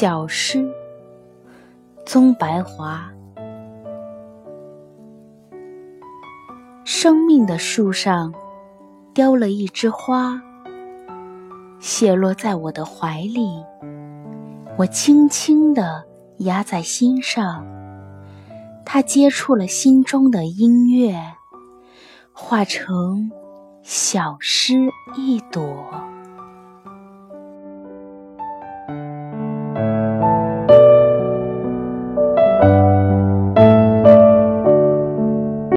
小诗宗白华。生命的树上凋了一枝花泻落在我的怀里我轻轻地压在心上。它接触了心中的音乐化成小诗一朵。